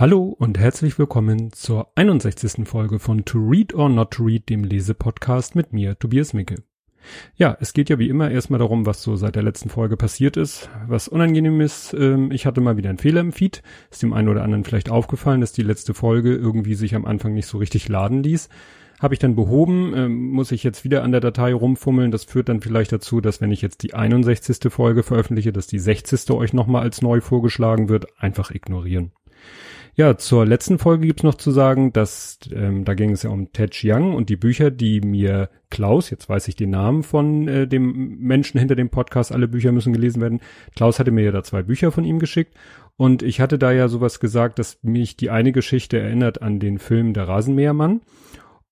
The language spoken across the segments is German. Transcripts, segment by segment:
Hallo und herzlich willkommen zur 61. Folge von To Read or Not to Read, dem Lesepodcast mit mir, Tobias Micke. Ja, es geht ja wie immer erstmal darum, was so seit der letzten Folge passiert ist. Was unangenehm ist, ähm, ich hatte mal wieder einen Fehler im Feed. Ist dem einen oder anderen vielleicht aufgefallen, dass die letzte Folge irgendwie sich am Anfang nicht so richtig laden ließ. Habe ich dann behoben, ähm, muss ich jetzt wieder an der Datei rumfummeln. Das führt dann vielleicht dazu, dass wenn ich jetzt die 61. Folge veröffentliche, dass die 60. euch nochmal als neu vorgeschlagen wird, einfach ignorieren. Ja, zur letzten Folge gibt's noch zu sagen, dass ähm, da ging es ja um Ted Chiang und die Bücher, die mir Klaus, jetzt weiß ich den Namen von äh, dem Menschen hinter dem Podcast, alle Bücher müssen gelesen werden. Klaus hatte mir ja da zwei Bücher von ihm geschickt und ich hatte da ja sowas gesagt, dass mich die eine Geschichte erinnert an den Film Der Rasenmähermann.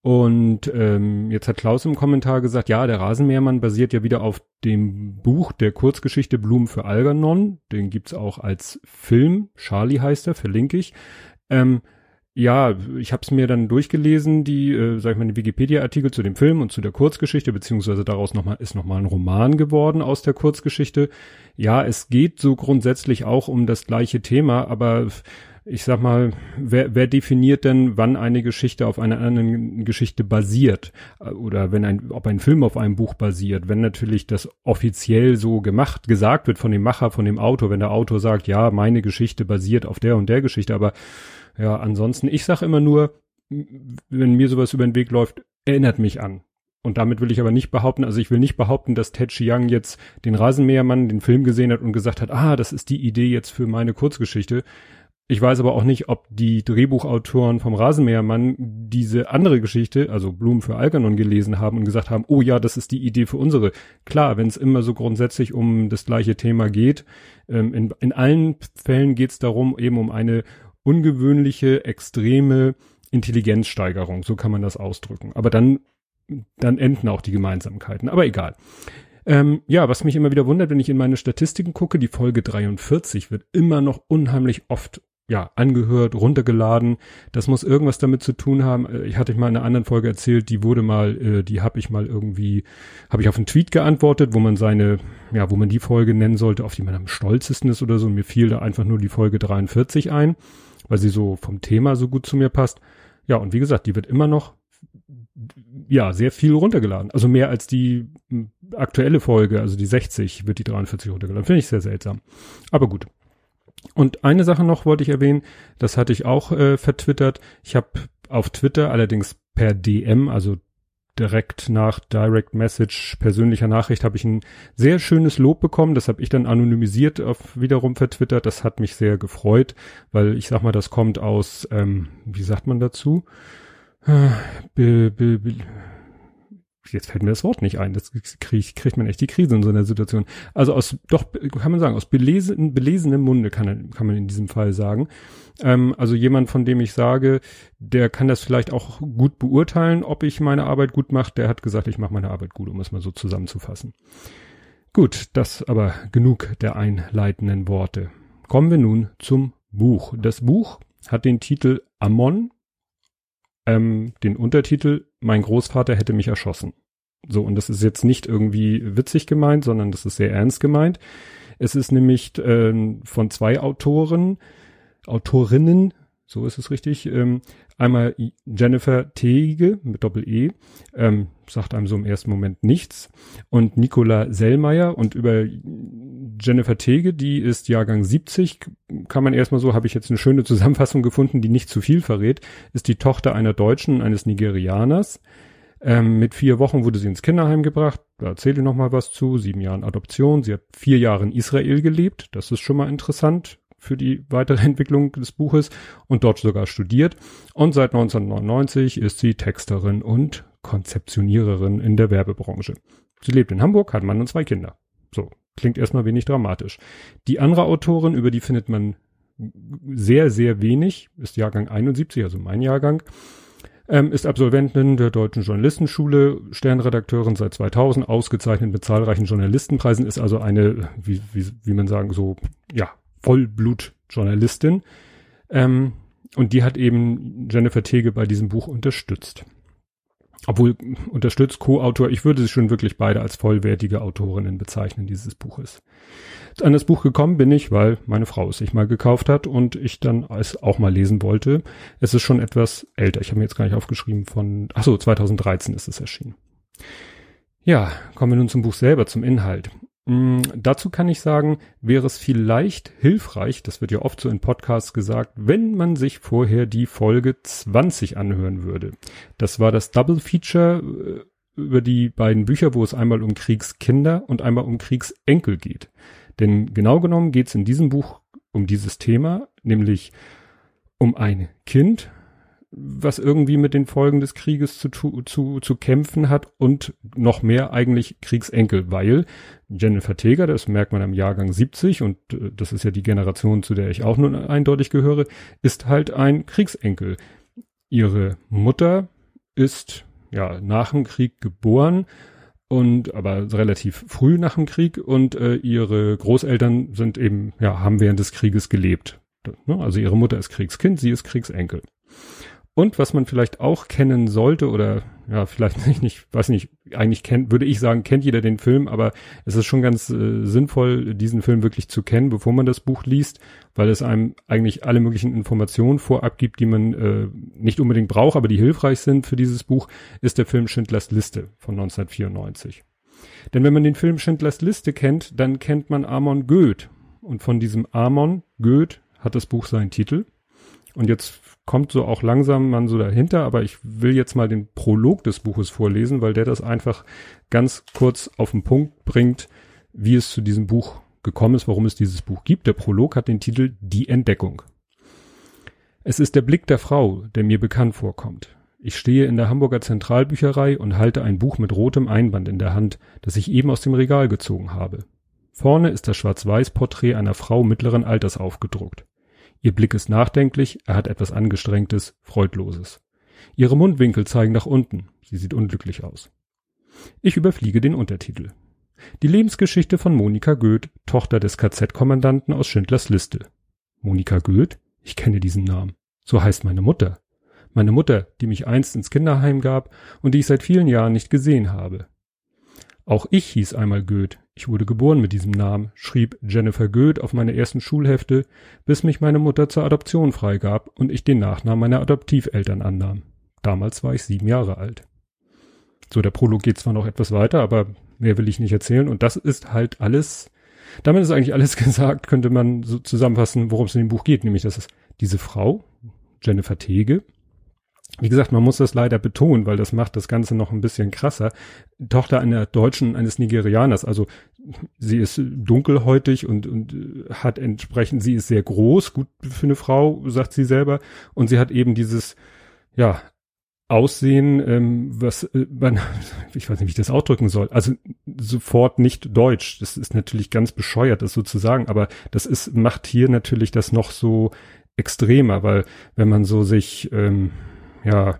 Und ähm, jetzt hat Klaus im Kommentar gesagt, ja, der Rasenmähermann basiert ja wieder auf dem Buch der Kurzgeschichte Blumen für Algernon. Den gibt's auch als Film. Charlie heißt er, verlinke ich. Ähm, ja, ich habe es mir dann durchgelesen, die, äh, sag ich mal, die Wikipedia-Artikel zu dem Film und zu der Kurzgeschichte, beziehungsweise daraus noch mal, ist nochmal ein Roman geworden aus der Kurzgeschichte. Ja, es geht so grundsätzlich auch um das gleiche Thema, aber ich sag mal, wer, wer definiert denn, wann eine Geschichte auf einer anderen Geschichte basiert? Oder wenn ein, ob ein Film auf einem Buch basiert? Wenn natürlich das offiziell so gemacht, gesagt wird von dem Macher, von dem Autor, wenn der Autor sagt, ja, meine Geschichte basiert auf der und der Geschichte, aber ja, ansonsten, ich sag immer nur, wenn mir sowas über den Weg läuft, erinnert mich an. Und damit will ich aber nicht behaupten, also ich will nicht behaupten, dass Ted Chiang jetzt den Rasenmähermann, den Film gesehen hat und gesagt hat, ah, das ist die Idee jetzt für meine Kurzgeschichte. Ich weiß aber auch nicht, ob die Drehbuchautoren vom Rasenmähermann diese andere Geschichte, also Blumen für Algernon gelesen haben und gesagt haben, oh ja, das ist die Idee für unsere. Klar, wenn es immer so grundsätzlich um das gleiche Thema geht, ähm, in, in allen Fällen geht es darum, eben um eine ungewöhnliche, extreme Intelligenzsteigerung, so kann man das ausdrücken. Aber dann, dann enden auch die Gemeinsamkeiten. Aber egal. Ähm, ja, was mich immer wieder wundert, wenn ich in meine Statistiken gucke, die Folge 43 wird immer noch unheimlich oft ja, angehört, runtergeladen. Das muss irgendwas damit zu tun haben. Äh, ich hatte mal in einer anderen Folge erzählt, die wurde mal, äh, die habe ich mal irgendwie, habe ich auf einen Tweet geantwortet, wo man seine, ja, wo man die Folge nennen sollte, auf die man am stolzesten ist oder so. Und mir fiel da einfach nur die Folge 43 ein, weil sie so vom Thema so gut zu mir passt. Ja, und wie gesagt, die wird immer noch, ja, sehr viel runtergeladen. Also mehr als die aktuelle Folge, also die 60, wird die 43 runtergeladen. Finde ich sehr seltsam. Aber gut. Und eine Sache noch wollte ich erwähnen, das hatte ich auch äh, vertwittert. Ich habe auf Twitter allerdings per DM, also direkt nach Direct Message persönlicher Nachricht habe ich ein sehr schönes Lob bekommen. Das habe ich dann anonymisiert auf wiederum vertwittert. Das hat mich sehr gefreut, weil ich sag mal, das kommt aus, ähm, wie sagt man dazu? Äh, be, jetzt fällt mir das Wort nicht ein, das kriegt, kriegt man echt die Krise in so einer Situation. Also aus, doch, kann man sagen, aus belesen, belesenem Munde kann, kann man in diesem Fall sagen. Ähm, also jemand, von dem ich sage, der kann das vielleicht auch gut beurteilen, ob ich meine Arbeit gut mache, der hat gesagt, ich mache meine Arbeit gut, um es mal so zusammenzufassen. Gut, das aber genug der einleitenden Worte. Kommen wir nun zum Buch. Das Buch hat den Titel Ammon ähm, den Untertitel Mein Großvater hätte mich erschossen. So, und das ist jetzt nicht irgendwie witzig gemeint, sondern das ist sehr ernst gemeint. Es ist nämlich äh, von zwei Autoren, Autorinnen, so ist es richtig, ähm, einmal Jennifer Teige mit Doppel-E, ähm, sagt einem so im ersten Moment nichts, und Nicola Sellmeier und über Jennifer Tege, die ist Jahrgang 70, kann man erstmal so, habe ich jetzt eine schöne Zusammenfassung gefunden, die nicht zu viel verrät, ist die Tochter einer Deutschen eines Nigerianers. Ähm, mit vier Wochen wurde sie ins Kinderheim gebracht, da erzähle ich noch mal was zu, sieben Jahren Adoption, sie hat vier Jahre in Israel gelebt, das ist schon mal interessant für die weitere Entwicklung des Buches und dort sogar studiert und seit 1999 ist sie Texterin und Konzeptioniererin in der Werbebranche. Sie lebt in Hamburg, hat Mann und zwei Kinder. So, Klingt erstmal wenig dramatisch. Die andere Autorin, über die findet man sehr, sehr wenig, ist Jahrgang 71, also mein Jahrgang, ähm, ist Absolventin der Deutschen Journalistenschule, Sternredakteurin seit 2000, ausgezeichnet mit zahlreichen Journalistenpreisen, ist also eine, wie, wie, wie man sagen, so, ja, Vollblutjournalistin. Ähm, und die hat eben Jennifer Tege bei diesem Buch unterstützt. obwohl unterstützt Co-Autor, ich würde sie schon wirklich beide als vollwertige Autorinnen bezeichnen dieses Buches. An das Buch gekommen bin ich, weil meine Frau es sich mal gekauft hat und ich dann es auch mal lesen wollte. Es ist schon etwas älter. Ich habe mir jetzt gar nicht aufgeschrieben von, ach so, 2013 ist es erschienen. Ja, kommen wir nun zum Buch selber, zum Inhalt. Mm, dazu kann ich sagen, wäre es vielleicht hilfreich, das wird ja oft so in Podcasts gesagt, wenn man sich vorher die Folge 20 anhören würde. Das war das Double Feature äh, über die beiden Bücher, wo es einmal um Kriegskinder und einmal um Kriegsenkel geht. Denn genau genommen geht es in diesem Buch um dieses Thema, nämlich um ein Kind, was irgendwie mit den Folgen des Krieges zu, zu, zu kämpfen hat und noch mehr eigentlich Kriegsenkel, weil Jennifer Teger, das merkt man am Jahrgang 70 und äh, das ist ja die Generation, zu der ich auch nun eindeutig gehöre, ist halt ein Kriegsenkel. Ihre Mutter ist ja nach dem Krieg geboren und aber relativ früh nach dem Krieg und äh, ihre Großeltern sind eben ja haben während des Krieges gelebt. Ne? Also ihre Mutter ist Kriegskind, sie ist Kriegsenkel. Und was man vielleicht auch kennen sollte oder ja, vielleicht nicht, nicht weiß nicht, eigentlich kennt, würde ich sagen, kennt jeder den Film, aber es ist schon ganz äh, sinnvoll, diesen Film wirklich zu kennen, bevor man das Buch liest, weil es einem eigentlich alle möglichen Informationen vorab gibt, die man äh, nicht unbedingt braucht, aber die hilfreich sind für dieses Buch, ist der Film Schindlers Liste von 1994. Denn wenn man den Film Schindlers Liste kennt, dann kennt man Amon Goeth. Und von diesem Amon Goeth hat das Buch seinen Titel. Und jetzt kommt so auch langsam man so dahinter, aber ich will jetzt mal den Prolog des Buches vorlesen, weil der das einfach ganz kurz auf den Punkt bringt, wie es zu diesem Buch gekommen ist, warum es dieses Buch gibt. Der Prolog hat den Titel Die Entdeckung. Es ist der Blick der Frau, der mir bekannt vorkommt. Ich stehe in der Hamburger Zentralbücherei und halte ein Buch mit rotem Einband in der Hand, das ich eben aus dem Regal gezogen habe. Vorne ist das Schwarz-Weiß-Porträt einer Frau mittleren Alters aufgedruckt. Ihr Blick ist nachdenklich, er hat etwas Angestrengtes, Freudloses. Ihre Mundwinkel zeigen nach unten, sie sieht unglücklich aus. Ich überfliege den Untertitel. Die Lebensgeschichte von Monika Goeth, Tochter des KZ-Kommandanten aus Schindlers Liste. Monika Goeth? Ich kenne diesen Namen. So heißt meine Mutter. Meine Mutter, die mich einst ins Kinderheim gab und die ich seit vielen Jahren nicht gesehen habe. Auch ich hieß einmal Goeth. Ich wurde geboren mit diesem Namen, schrieb Jennifer Goeth auf meine ersten Schulhefte, bis mich meine Mutter zur Adoption freigab und ich den Nachnamen meiner Adoptiveltern annahm. Damals war ich sieben Jahre alt. So, der Prolog geht zwar noch etwas weiter, aber mehr will ich nicht erzählen. Und das ist halt alles, damit ist eigentlich alles gesagt, könnte man so zusammenfassen, worum es in dem Buch geht. Nämlich, dass es diese Frau, Jennifer Tege, wie gesagt, man muss das leider betonen, weil das macht das Ganze noch ein bisschen krasser. Tochter einer Deutschen, eines Nigerianers. Also sie ist dunkelhäutig und, und hat entsprechend, sie ist sehr groß, gut für eine Frau, sagt sie selber. Und sie hat eben dieses, ja, Aussehen, ähm, was äh, man, ich weiß nicht, wie ich das ausdrücken soll. Also sofort nicht deutsch. Das ist natürlich ganz bescheuert, das so zu sagen, aber das ist, macht hier natürlich das noch so extremer, weil wenn man so sich, ähm, ja,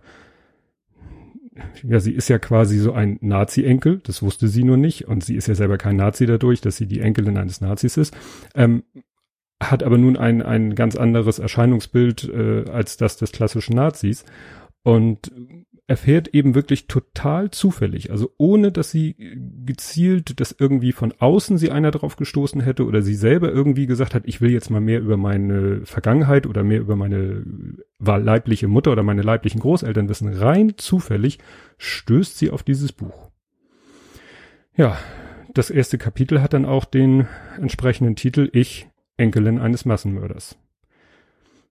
ja, sie ist ja quasi so ein Nazi-Enkel, das wusste sie nur nicht, und sie ist ja selber kein Nazi dadurch, dass sie die Enkelin eines Nazis ist, ähm, hat aber nun ein, ein ganz anderes Erscheinungsbild äh, als das des klassischen Nazis. Und erfährt eben wirklich total zufällig, also ohne dass sie gezielt, dass irgendwie von außen sie einer drauf gestoßen hätte oder sie selber irgendwie gesagt hat, ich will jetzt mal mehr über meine Vergangenheit oder mehr über meine leibliche Mutter oder meine leiblichen Großeltern wissen, rein zufällig stößt sie auf dieses Buch. Ja, das erste Kapitel hat dann auch den entsprechenden Titel Ich, Enkelin eines Massenmörders.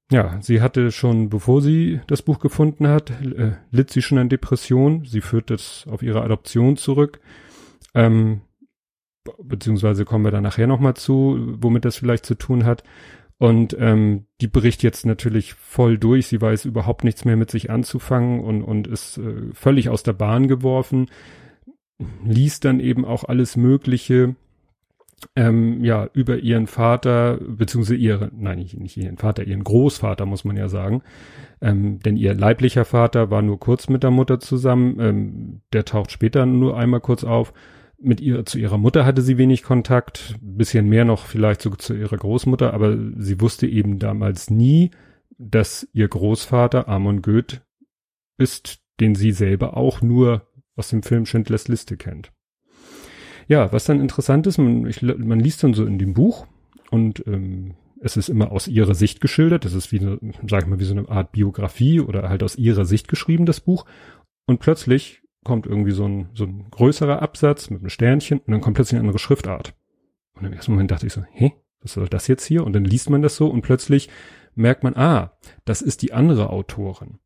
Ja, sie hatte schon, bevor sie das Buch gefunden hat, äh, litt sie schon an Depression. Sie führt das auf ihre Adoption zurück. Ähm, beziehungsweise kommen wir da nachher nochmal zu, womit das vielleicht zu tun hat. Und ähm, die bricht jetzt natürlich voll durch. Sie weiß überhaupt nichts mehr mit sich anzufangen und, und ist äh, völlig aus der Bahn geworfen. Liest dann eben auch alles Mögliche ähm, ja, über ihren Vater, beziehungsweise ihre, nein, nicht, nicht ihren Vater, ihren Großvater, muss man ja sagen. Ähm, denn ihr leiblicher Vater war nur kurz mit der Mutter zusammen, ähm, der taucht später nur einmal kurz auf. Mit ihr, zu ihrer Mutter hatte sie wenig Kontakt, bisschen mehr noch vielleicht so zu ihrer Großmutter, aber sie wusste eben damals nie, dass ihr Großvater Amon Goeth ist den sie selber auch nur aus dem Film Schindlers Liste kennt. Ja, was dann interessant ist, man, ich, man liest dann so in dem Buch und ähm, es ist immer aus ihrer Sicht geschildert. Das ist wie, eine, sag ich mal, wie so eine Art Biografie oder halt aus ihrer Sicht geschrieben, das Buch. Und plötzlich kommt irgendwie so ein, so ein größerer Absatz mit einem Sternchen und dann kommt plötzlich eine andere Schriftart. Und im ersten Moment dachte ich so, hä, was soll das jetzt hier? Und dann liest man das so und plötzlich merkt man, ah, das ist die andere Autorin.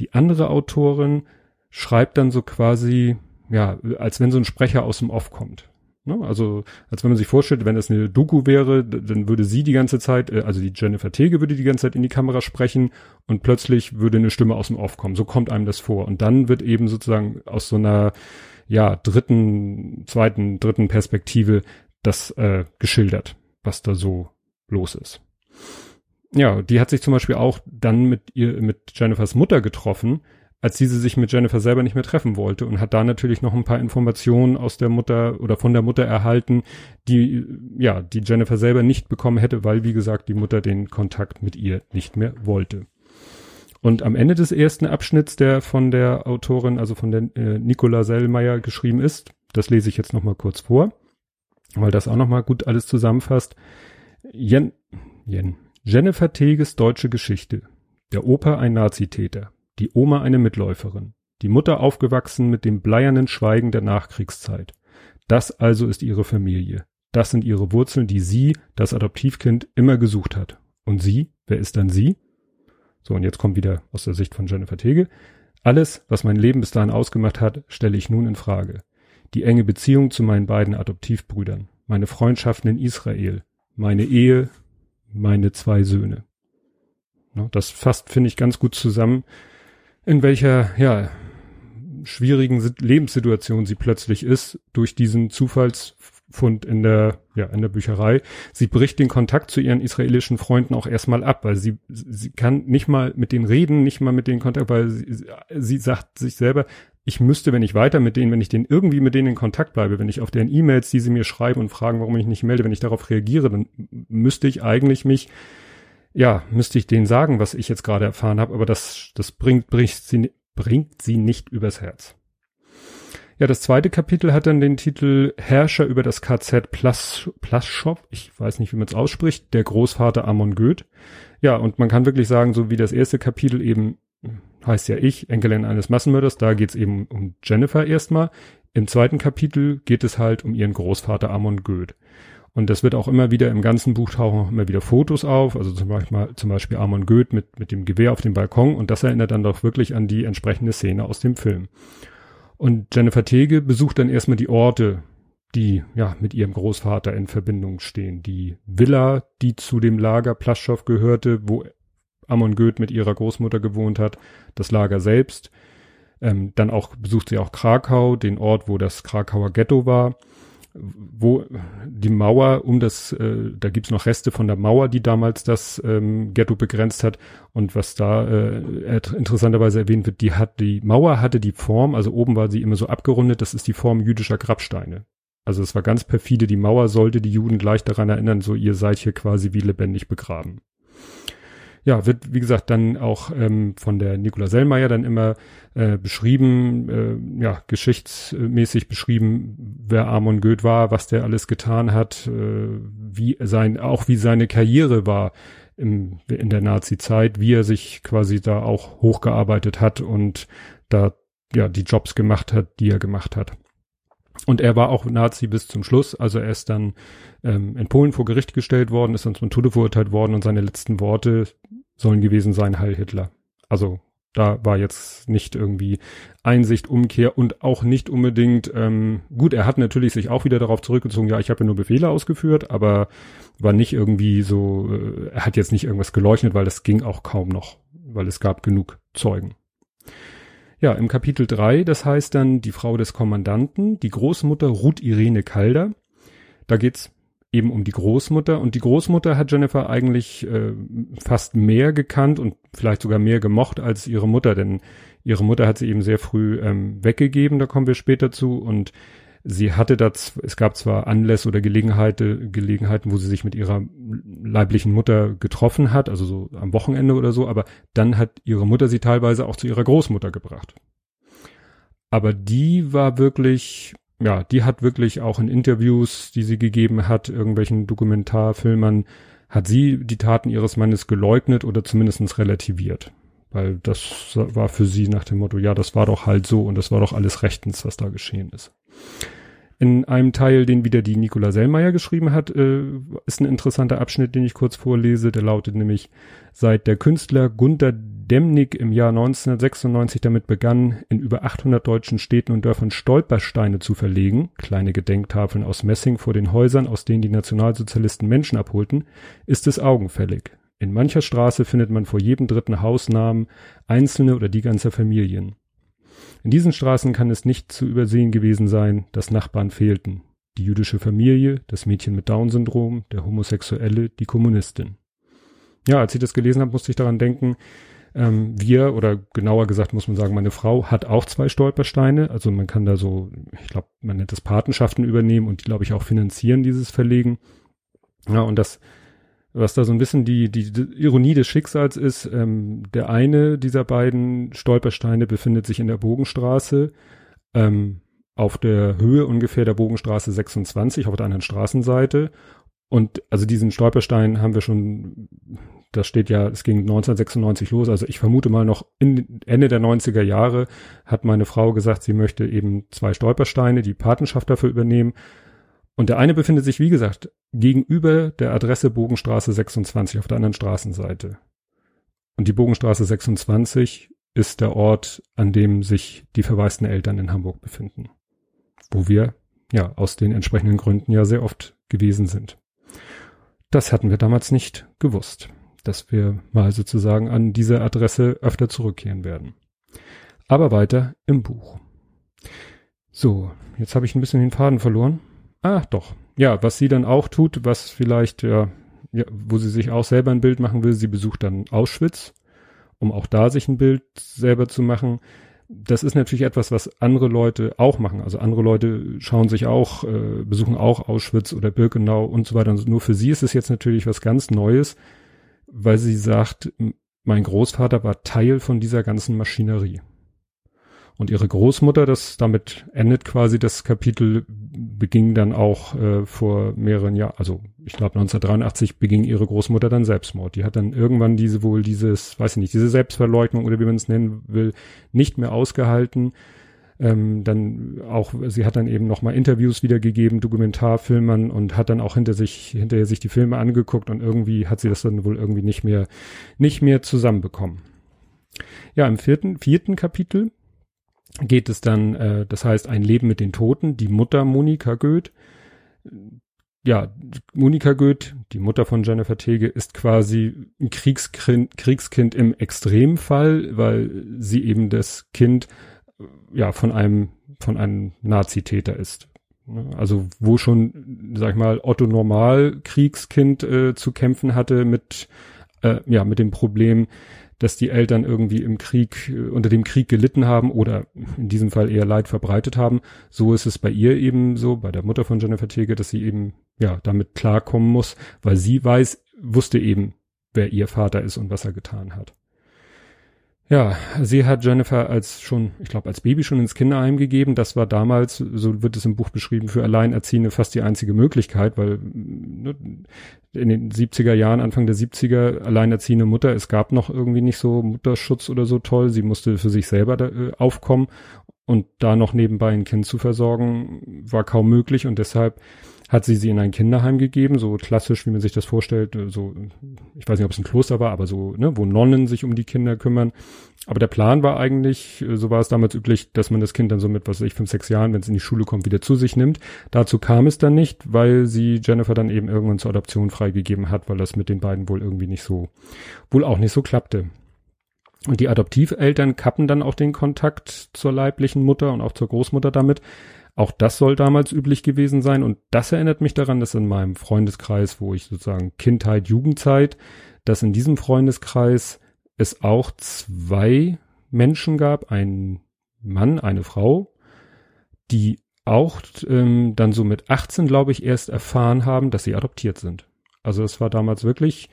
Die andere Autorin schreibt dann so quasi, ja, als wenn so ein Sprecher aus dem Off kommt. Ne? Also, als wenn man sich vorstellt, wenn das eine Doku wäre, dann würde sie die ganze Zeit, äh, also die Jennifer Tege würde die ganze Zeit in die Kamera sprechen und plötzlich würde eine Stimme aus dem Off kommen. So kommt einem das vor. Und dann wird eben sozusagen aus so einer, ja, dritten, zweiten, dritten Perspektive das äh, geschildert, was da so los ist. Ja, die hat sich zum Beispiel auch dann mit ihr, mit Jennifers Mutter getroffen, als diese sich mit Jennifer selber nicht mehr treffen wollte und hat da natürlich noch ein paar Informationen aus der Mutter oder von der Mutter erhalten, die, ja, die Jennifer selber nicht bekommen hätte, weil, wie gesagt, die Mutter den Kontakt mit ihr nicht mehr wollte. Und am Ende des ersten Abschnitts, der von der Autorin, also von der äh, Nicola Sellmeier geschrieben ist, das lese ich jetzt nochmal kurz vor, weil das auch nochmal gut alles zusammenfasst. Jen, Jen, Jennifer Teges deutsche Geschichte. Der Opa ein Nazitäter die Oma eine Mitläuferin, die Mutter aufgewachsen mit dem bleiernen Schweigen der Nachkriegszeit. Das also ist ihre Familie. Das sind ihre Wurzeln, die sie, das Adoptivkind, immer gesucht hat. Und sie, wer ist dann sie? So, und jetzt kommt wieder aus der Sicht von Jennifer Tege. Alles, was mein Leben bis dahin ausgemacht hat, stelle ich nun in Frage. Die enge Beziehung zu meinen beiden Adoptivbrüdern, meine Freundschaften in Israel, meine Ehe, meine zwei Söhne. Das fasst, finde ich, ganz gut zusammen, in welcher, ja, schwierigen Lebenssituation sie plötzlich ist durch diesen Zufallsfund in der, ja, in der Bücherei. Sie bricht den Kontakt zu ihren israelischen Freunden auch erstmal ab, weil sie, sie kann nicht mal mit denen reden, nicht mal mit denen Kontakt, weil sie, sie sagt sich selber, ich müsste, wenn ich weiter mit denen, wenn ich denen irgendwie mit denen in Kontakt bleibe, wenn ich auf deren E-Mails, die sie mir schreiben und fragen, warum ich nicht melde, wenn ich darauf reagiere, dann müsste ich eigentlich mich ja, müsste ich denen sagen, was ich jetzt gerade erfahren habe, aber das, das bringt, bringt, sie, bringt sie nicht übers Herz. Ja, das zweite Kapitel hat dann den Titel Herrscher über das KZ Plaschow, ich weiß nicht, wie man es ausspricht, der Großvater Amon Goeth. Ja, und man kann wirklich sagen, so wie das erste Kapitel eben heißt ja ich, Enkelin eines Massenmörders, da geht's eben um Jennifer erstmal. Im zweiten Kapitel geht es halt um ihren Großvater Amon Goeth. Und das wird auch immer wieder im ganzen Buch tauchen auch immer wieder Fotos auf, also zum Beispiel, zum Beispiel Amon Goeth mit, mit dem Gewehr auf dem Balkon und das erinnert dann doch wirklich an die entsprechende Szene aus dem Film. Und Jennifer Tege besucht dann erstmal die Orte, die ja mit ihrem Großvater in Verbindung stehen. Die Villa, die zu dem Lager Plaschow gehörte, wo Amon Goeth mit ihrer Großmutter gewohnt hat, das Lager selbst. Ähm, dann auch besucht sie auch Krakau, den Ort, wo das Krakauer Ghetto war wo die Mauer um das, äh, da gibt's noch Reste von der Mauer, die damals das ähm, Ghetto begrenzt hat. Und was da äh, interessanterweise erwähnt wird, die hat die Mauer hatte die Form, also oben war sie immer so abgerundet, das ist die Form jüdischer Grabsteine. Also es war ganz perfide, die Mauer sollte die Juden gleich daran erinnern, so ihr seid hier quasi wie lebendig begraben ja, wird, wie gesagt, dann auch ähm, von der Nicola Sellmeier dann immer äh, beschrieben, äh, ja, geschichtsmäßig beschrieben, wer Amon Goeth war, was der alles getan hat, äh, wie sein, auch wie seine Karriere war im, in der Nazi-Zeit, wie er sich quasi da auch hochgearbeitet hat und da ja die Jobs gemacht hat, die er gemacht hat. Und er war auch Nazi bis zum Schluss. Also er ist dann ähm, in Polen vor Gericht gestellt worden, ist dann zum Tode verurteilt worden und seine letzten Worte sollen gewesen sein, Heil Hitler. Also da war jetzt nicht irgendwie Einsicht, Umkehr und auch nicht unbedingt, ähm, gut, er hat natürlich sich auch wieder darauf zurückgezogen, ja, ich habe ja nur Befehle ausgeführt, aber war nicht irgendwie so, äh, er hat jetzt nicht irgendwas geleuchtet, weil das ging auch kaum noch, weil es gab genug Zeugen. Ja, im Kapitel drei, das heißt dann die Frau des Kommandanten, die Großmutter Ruth Irene Calder. Da geht's eben um die Großmutter und die Großmutter hat Jennifer eigentlich äh, fast mehr gekannt und vielleicht sogar mehr gemocht als ihre Mutter, denn ihre Mutter hat sie eben sehr früh ähm, weggegeben, da kommen wir später zu und sie hatte das, es gab zwar Anlässe oder Gelegenheiten, Gelegenheiten, wo sie sich mit ihrer leiblichen Mutter getroffen hat, also so am Wochenende oder so, aber dann hat ihre Mutter sie teilweise auch zu ihrer Großmutter gebracht. Aber die war wirklich, ja, die hat wirklich auch in Interviews, die sie gegeben hat, irgendwelchen Dokumentarfilmern, hat sie die Taten ihres Mannes geleugnet oder zumindestens relativiert. Weil das war für sie nach dem Motto, ja, das war doch halt so und das war doch alles rechtens, was da geschehen ist. In einem Teil, den wieder die Nicola Sellmeier geschrieben hat, äh, ist ein interessanter Abschnitt, den ich kurz vorlese. Der lautet nämlich, seit der Künstler Gunther Demnig im Jahr 1996 damit begann, in über 800 deutschen Städten und Dörfern Stolpersteine zu verlegen, kleine Gedenktafeln aus Messing vor den Häusern, aus denen die Nationalsozialisten Menschen abholten, ist es augenfällig. In mancher Straße findet man vor jedem dritten Hausnamen einzelne oder die ganze Familien. In diesen Straßen kann es nicht zu übersehen gewesen sein, dass Nachbarn fehlten. Die jüdische Familie, das Mädchen mit Down-Syndrom, der Homosexuelle, die Kommunistin. Ja, als ich das gelesen habe, musste ich daran denken, ähm, wir, oder genauer gesagt muss man sagen, meine Frau hat auch zwei Stolpersteine. Also man kann da so, ich glaube, man nennt das Patenschaften übernehmen und die, glaube ich, auch finanzieren, dieses Verlegen. Ja, und das was da so ein bisschen die, die, die Ironie des Schicksals ist, ähm, der eine dieser beiden Stolpersteine befindet sich in der Bogenstraße, ähm, auf der Höhe ungefähr der Bogenstraße 26 auf der anderen Straßenseite. Und also diesen Stolperstein haben wir schon, das steht ja, es ging 1996 los, also ich vermute mal noch in Ende der 90er Jahre hat meine Frau gesagt, sie möchte eben zwei Stolpersteine, die Patenschaft dafür übernehmen. Und der eine befindet sich, wie gesagt, gegenüber der Adresse Bogenstraße 26 auf der anderen Straßenseite. Und die Bogenstraße 26 ist der Ort, an dem sich die verwaisten Eltern in Hamburg befinden. Wo wir, ja, aus den entsprechenden Gründen ja sehr oft gewesen sind. Das hatten wir damals nicht gewusst, dass wir mal sozusagen an diese Adresse öfter zurückkehren werden. Aber weiter im Buch. So, jetzt habe ich ein bisschen den Faden verloren. Ah, doch. Ja, was sie dann auch tut, was vielleicht, ja, ja, wo sie sich auch selber ein Bild machen will, sie besucht dann Auschwitz, um auch da sich ein Bild selber zu machen. Das ist natürlich etwas, was andere Leute auch machen. Also andere Leute schauen sich auch, äh, besuchen auch Auschwitz oder Birkenau und so weiter. Und nur für sie ist es jetzt natürlich was ganz Neues, weil sie sagt, mein Großvater war Teil von dieser ganzen Maschinerie. Und ihre Großmutter, das damit endet quasi das Kapitel, beging dann auch äh, vor mehreren Jahren, also ich glaube 1983 beging ihre Großmutter dann Selbstmord. Die hat dann irgendwann diese wohl dieses, weiß ich nicht, diese Selbstverleugnung oder wie man es nennen will, nicht mehr ausgehalten. Ähm, dann auch, sie hat dann eben nochmal Interviews wiedergegeben, Dokumentarfilmern und hat dann auch hinter sich, hinterher sich die Filme angeguckt und irgendwie hat sie das dann wohl irgendwie nicht mehr, nicht mehr zusammenbekommen. Ja, im vierten, vierten Kapitel geht es dann, äh, das heißt, ein Leben mit den Toten, die Mutter Monika Goeth. Ja, Monika Goeth, die Mutter von Jennifer Tege, ist quasi ein Kriegskind, Kriegskind im Extremfall, weil sie eben das Kind ja von einem von einem Nazitäter ist. Also wo schon, sag ich mal, Otto Normal Kriegskind äh, zu kämpfen hatte mit äh, ja mit dem Problem, dass die Eltern irgendwie im Krieg, äh, unter dem Krieg gelitten haben oder in diesem Fall eher Leid verbreitet haben. So ist es bei ihr eben so, bei der Mutter von Jennifer Tege, dass sie eben, ja, damit klarkommen muss, weil sie weiß, wusste eben, wer ihr Vater ist und was er getan hat. Ja, sie hat Jennifer als schon, ich glaube, als Baby schon ins Kinderheim gegeben. Das war damals, so wird es im Buch beschrieben, für Alleinerziehende fast die einzige Möglichkeit, weil ne, in den 70er Jahren, Anfang der 70er, alleinerziehende Mutter, es gab noch irgendwie nicht so Mutterschutz oder so toll. Sie musste für sich selber da, äh, aufkommen und da noch nebenbei ein Kind zu versorgen, war kaum möglich und deshalb hat sie sie in ein Kinderheim gegeben, so klassisch, wie man sich das vorstellt, äh, so, ich weiß nicht, ob es ein Kloster war, aber so, ne, wo Nonnen sich um die Kinder kümmern. Aber der Plan war eigentlich, äh, so war es damals üblich, dass man das Kind dann so mit, was weiß ich, fünf, sechs Jahren, wenn es in die Schule kommt, wieder zu sich nimmt. Dazu kam es dann nicht, weil sie Jennifer dann eben irgendwann zur Adoption freigegeben hat, weil das mit den beiden wohl irgendwie nicht so, wohl auch nicht so klappte. Und die Adoptiveltern kappen dann auch den Kontakt zur leiblichen Mutter und auch zur Großmutter damit, auch das soll damals üblich gewesen sein und das erinnert mich daran, dass in meinem Freundeskreis, wo ich sozusagen Kindheit, Jugendzeit, dass in diesem Freundeskreis es auch zwei Menschen gab, ein Mann, eine Frau, die auch ähm, dann so mit 18, glaube ich, erst erfahren haben, dass sie adoptiert sind. Also es war damals wirklich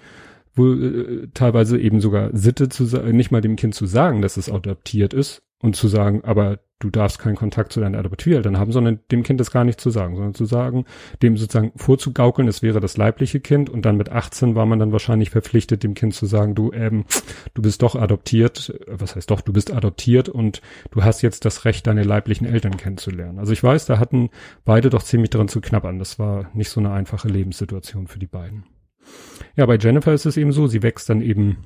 wohl äh, teilweise eben sogar Sitte zu nicht mal dem Kind zu sagen, dass es adoptiert ist und zu sagen, aber du darfst keinen Kontakt zu deinen Adoptiveltern haben, sondern dem Kind das gar nicht zu sagen, sondern zu sagen, dem sozusagen vorzugaukeln, es wäre das leibliche Kind und dann mit 18 war man dann wahrscheinlich verpflichtet, dem Kind zu sagen, du, ähm, du bist doch adoptiert, was heißt doch, du bist adoptiert und du hast jetzt das Recht, deine leiblichen Eltern kennenzulernen. Also ich weiß, da hatten beide doch ziemlich dran zu knabbern. Das war nicht so eine einfache Lebenssituation für die beiden. Ja, bei Jennifer ist es eben so, sie wächst dann eben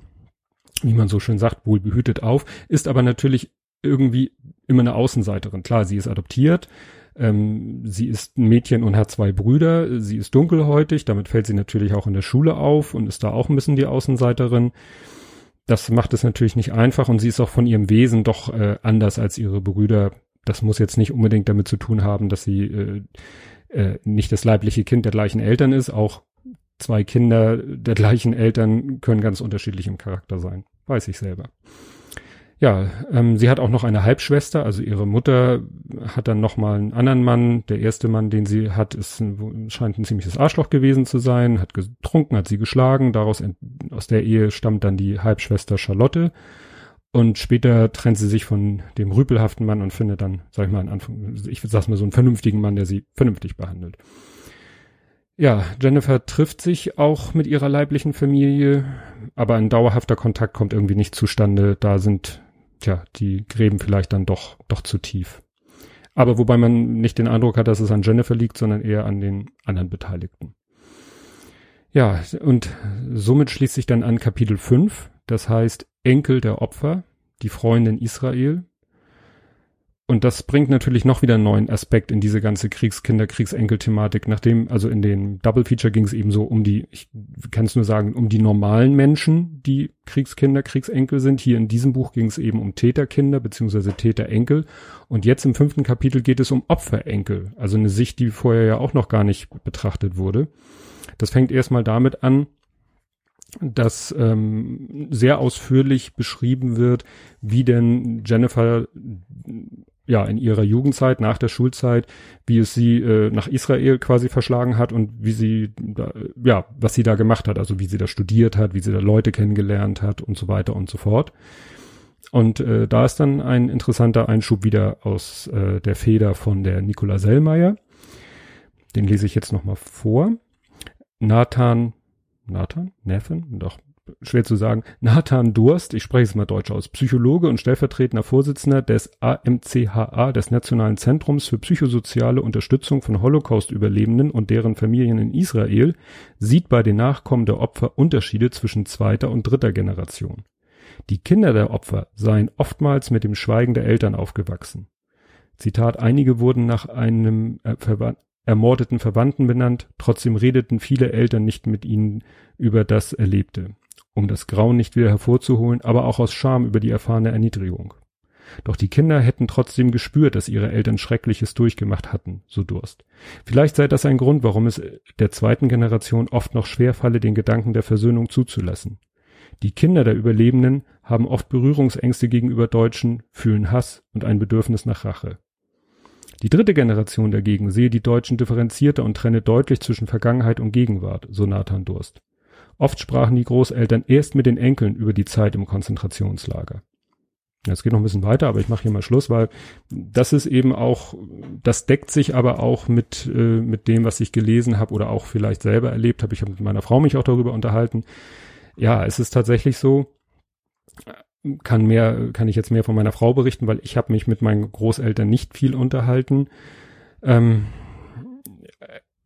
wie man so schön sagt, wohl behütet auf, ist aber natürlich irgendwie immer eine Außenseiterin. Klar, sie ist adoptiert, ähm, sie ist ein Mädchen und hat zwei Brüder, sie ist dunkelhäutig, damit fällt sie natürlich auch in der Schule auf und ist da auch ein bisschen die Außenseiterin. Das macht es natürlich nicht einfach und sie ist auch von ihrem Wesen doch äh, anders als ihre Brüder. Das muss jetzt nicht unbedingt damit zu tun haben, dass sie äh, äh, nicht das leibliche Kind der gleichen Eltern ist. Auch zwei Kinder der gleichen Eltern können ganz unterschiedlich im Charakter sein. Weiß ich selber. Ja, ähm, sie hat auch noch eine Halbschwester, also ihre Mutter hat dann noch mal einen anderen Mann. Der erste Mann, den sie hat, ist ein, scheint ein ziemliches Arschloch gewesen zu sein, hat getrunken, hat sie geschlagen. Daraus aus der Ehe stammt dann die Halbschwester Charlotte. Und später trennt sie sich von dem rüpelhaften Mann und findet dann, sag ich mal, in Anfang, ich sag's mal so einen vernünftigen Mann, der sie vernünftig behandelt. Ja, Jennifer trifft sich auch mit ihrer leiblichen Familie, aber ein dauerhafter Kontakt kommt irgendwie nicht zustande. Da sind tja, die Gräben vielleicht dann doch, doch zu tief. Aber wobei man nicht den Eindruck hat, dass es an Jennifer liegt, sondern eher an den anderen Beteiligten. Ja, und somit schließt sich dann an Kapitel 5, das heißt Enkel der Opfer, die Freundin Israel. Und das bringt natürlich noch wieder einen neuen Aspekt in diese ganze Kriegskinder, Kriegsenkel-Thematik. Nachdem, also in dem Double Feature ging es eben so um die, ich kann es nur sagen, um die normalen Menschen, die Kriegskinder, Kriegsenkel sind. Hier in diesem Buch ging es eben um Täterkinder beziehungsweise Täterenkel. Und jetzt im fünften Kapitel geht es um Opferenkel. Also eine Sicht, die vorher ja auch noch gar nicht betrachtet wurde. Das fängt erstmal damit an, dass ähm, sehr ausführlich beschrieben wird, wie denn Jennifer ja, in ihrer Jugendzeit, nach der Schulzeit, wie es sie äh, nach Israel quasi verschlagen hat und wie sie, da, ja, was sie da gemacht hat, also wie sie da studiert hat, wie sie da Leute kennengelernt hat und so weiter und so fort. Und äh, da ist dann ein interessanter Einschub wieder aus äh, der Feder von der Nicola Sellmeier. Den lese ich jetzt nochmal vor. Nathan, Nathan? Nathan? Doch, schwer zu sagen, Nathan Durst, ich spreche es mal deutsch aus, Psychologe und stellvertretender Vorsitzender des AMCHA, des Nationalen Zentrums für psychosoziale Unterstützung von Holocaust-Überlebenden und deren Familien in Israel, sieht bei den Nachkommen der Opfer Unterschiede zwischen zweiter und dritter Generation. Die Kinder der Opfer seien oftmals mit dem Schweigen der Eltern aufgewachsen. Zitat, einige wurden nach einem äh, ermordeten Verwandten benannt, trotzdem redeten viele Eltern nicht mit ihnen über das Erlebte um das Grauen nicht wieder hervorzuholen, aber auch aus Scham über die erfahrene Erniedrigung. Doch die Kinder hätten trotzdem gespürt, dass ihre Eltern Schreckliches durchgemacht hatten, so Durst. Vielleicht sei das ein Grund, warum es der zweiten Generation oft noch schwer falle, den Gedanken der Versöhnung zuzulassen. Die Kinder der Überlebenden haben oft Berührungsängste gegenüber Deutschen, fühlen Hass und ein Bedürfnis nach Rache. Die dritte Generation dagegen sehe die Deutschen differenzierter und trenne deutlich zwischen Vergangenheit und Gegenwart, so Nathan Durst. Oft sprachen die Großeltern erst mit den Enkeln über die Zeit im Konzentrationslager. Es geht noch ein bisschen weiter, aber ich mache hier mal Schluss, weil das ist eben auch, das deckt sich aber auch mit, äh, mit dem, was ich gelesen habe oder auch vielleicht selber erlebt habe. Ich habe mit meiner Frau mich auch darüber unterhalten. Ja, es ist tatsächlich so, kann mehr, kann ich jetzt mehr von meiner Frau berichten, weil ich habe mich mit meinen Großeltern nicht viel unterhalten. Ähm,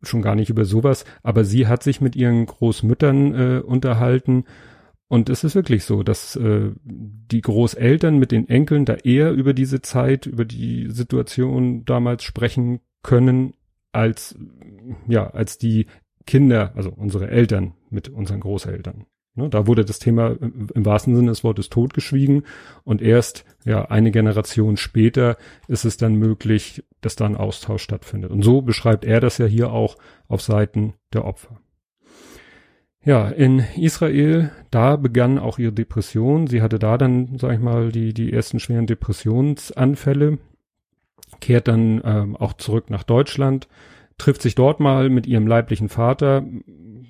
schon gar nicht über sowas, aber sie hat sich mit ihren Großmüttern äh, unterhalten und es ist wirklich so, dass äh, die Großeltern mit den Enkeln da eher über diese Zeit, über die Situation damals sprechen können, als ja, als die Kinder, also unsere Eltern mit unseren Großeltern. Ne, da wurde das Thema im wahrsten Sinne des Wortes totgeschwiegen und erst ja eine Generation später ist es dann möglich, dass da ein Austausch stattfindet. Und so beschreibt er das ja hier auch auf Seiten der Opfer. Ja, in Israel, da begann auch ihre Depression. Sie hatte da dann, sag ich mal, die, die ersten schweren Depressionsanfälle, kehrt dann ähm, auch zurück nach Deutschland, trifft sich dort mal mit ihrem leiblichen Vater,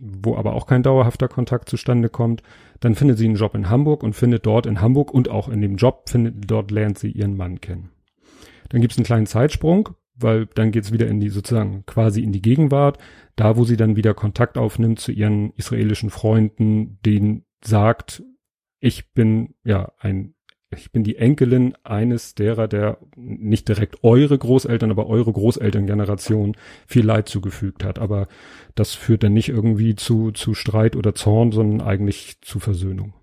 wo aber auch kein dauerhafter Kontakt zustande kommt. Dann findet sie einen Job in Hamburg und findet dort in Hamburg und auch in dem Job findet, dort lernt sie ihren Mann kennen. Dann gibt's einen kleinen Zeitsprung, weil dann geht's wieder in die sozusagen quasi in die Gegenwart, da wo sie dann wieder Kontakt aufnimmt zu ihren israelischen Freunden, denen sagt, ich bin ja ein ich bin die Enkelin eines derer, der nicht direkt eure Großeltern, aber eure Großelterngeneration viel Leid zugefügt hat. Aber das führt dann nicht irgendwie zu, zu Streit oder Zorn, sondern eigentlich zu Versöhnung.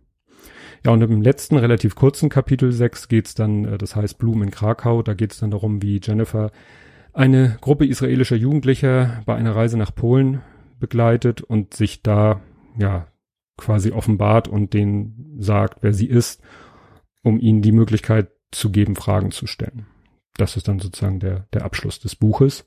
Ja, und im letzten relativ kurzen Kapitel 6 geht's dann, äh, das heißt Blumen in Krakau, da geht's dann darum, wie Jennifer eine Gruppe israelischer Jugendlicher bei einer Reise nach Polen begleitet und sich da, ja, quasi offenbart und denen sagt, wer sie ist um ihnen die Möglichkeit zu geben, Fragen zu stellen. Das ist dann sozusagen der, der Abschluss des Buches.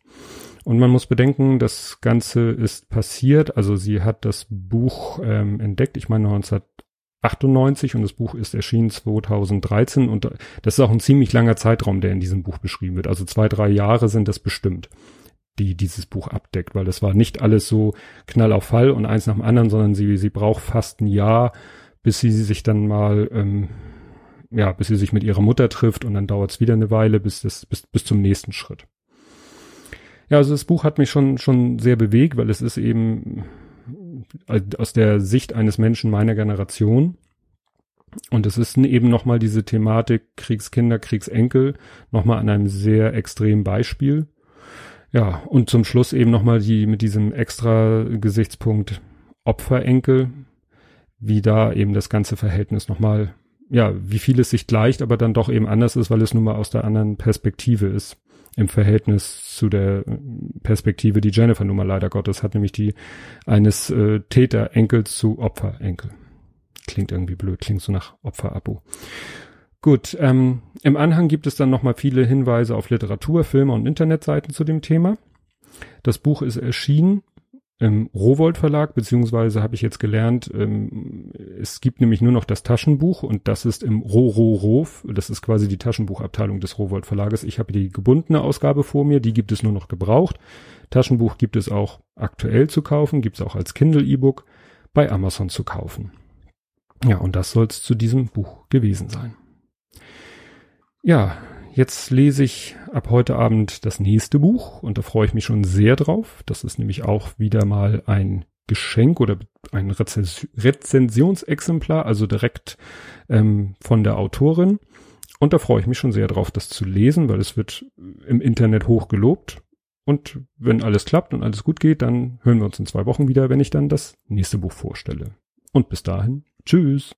Und man muss bedenken, das Ganze ist passiert. Also sie hat das Buch ähm, entdeckt, ich meine 1998 und das Buch ist erschienen 2013 und das ist auch ein ziemlich langer Zeitraum, der in diesem Buch beschrieben wird. Also zwei, drei Jahre sind das bestimmt, die dieses Buch abdeckt, weil das war nicht alles so Knall auf Fall und eins nach dem anderen, sondern sie, sie braucht fast ein Jahr, bis sie sich dann mal ähm, ja, bis sie sich mit ihrer Mutter trifft und dann dauert es wieder eine Weile bis, das, bis, bis zum nächsten Schritt. Ja, also das Buch hat mich schon, schon sehr bewegt, weil es ist eben aus der Sicht eines Menschen meiner Generation. Und es ist eben nochmal diese Thematik Kriegskinder, Kriegsenkel, nochmal an einem sehr extremen Beispiel. Ja, und zum Schluss eben nochmal die mit diesem extra Gesichtspunkt Opferenkel, wie da eben das ganze Verhältnis nochmal ja, wie viel es sich gleicht, aber dann doch eben anders ist, weil es nun mal aus der anderen Perspektive ist im Verhältnis zu der Perspektive, die Jennifer nun mal leider Gottes hat, nämlich die eines äh, Täterenkels zu Opferenkel. Klingt irgendwie blöd, klingt so nach Opferabo. Gut, ähm, im Anhang gibt es dann nochmal viele Hinweise auf Literatur, Filme und Internetseiten zu dem Thema. Das Buch ist erschienen im Rowold Verlag, beziehungsweise habe ich jetzt gelernt, ähm, es gibt nämlich nur noch das Taschenbuch und das ist im Rororof, das ist quasi die Taschenbuchabteilung des Rowold Verlages. Ich habe die gebundene Ausgabe vor mir, die gibt es nur noch gebraucht. Taschenbuch gibt es auch aktuell zu kaufen, gibt es auch als Kindle E-Book bei Amazon zu kaufen. Ja, und das soll es zu diesem Buch gewesen sein. Ja, Jetzt lese ich ab heute Abend das nächste Buch und da freue ich mich schon sehr drauf. Das ist nämlich auch wieder mal ein Geschenk oder ein Rezens Rezensionsexemplar, also direkt ähm, von der Autorin. Und da freue ich mich schon sehr drauf, das zu lesen, weil es wird im Internet hoch gelobt. Und wenn alles klappt und alles gut geht, dann hören wir uns in zwei Wochen wieder, wenn ich dann das nächste Buch vorstelle. Und bis dahin, tschüss.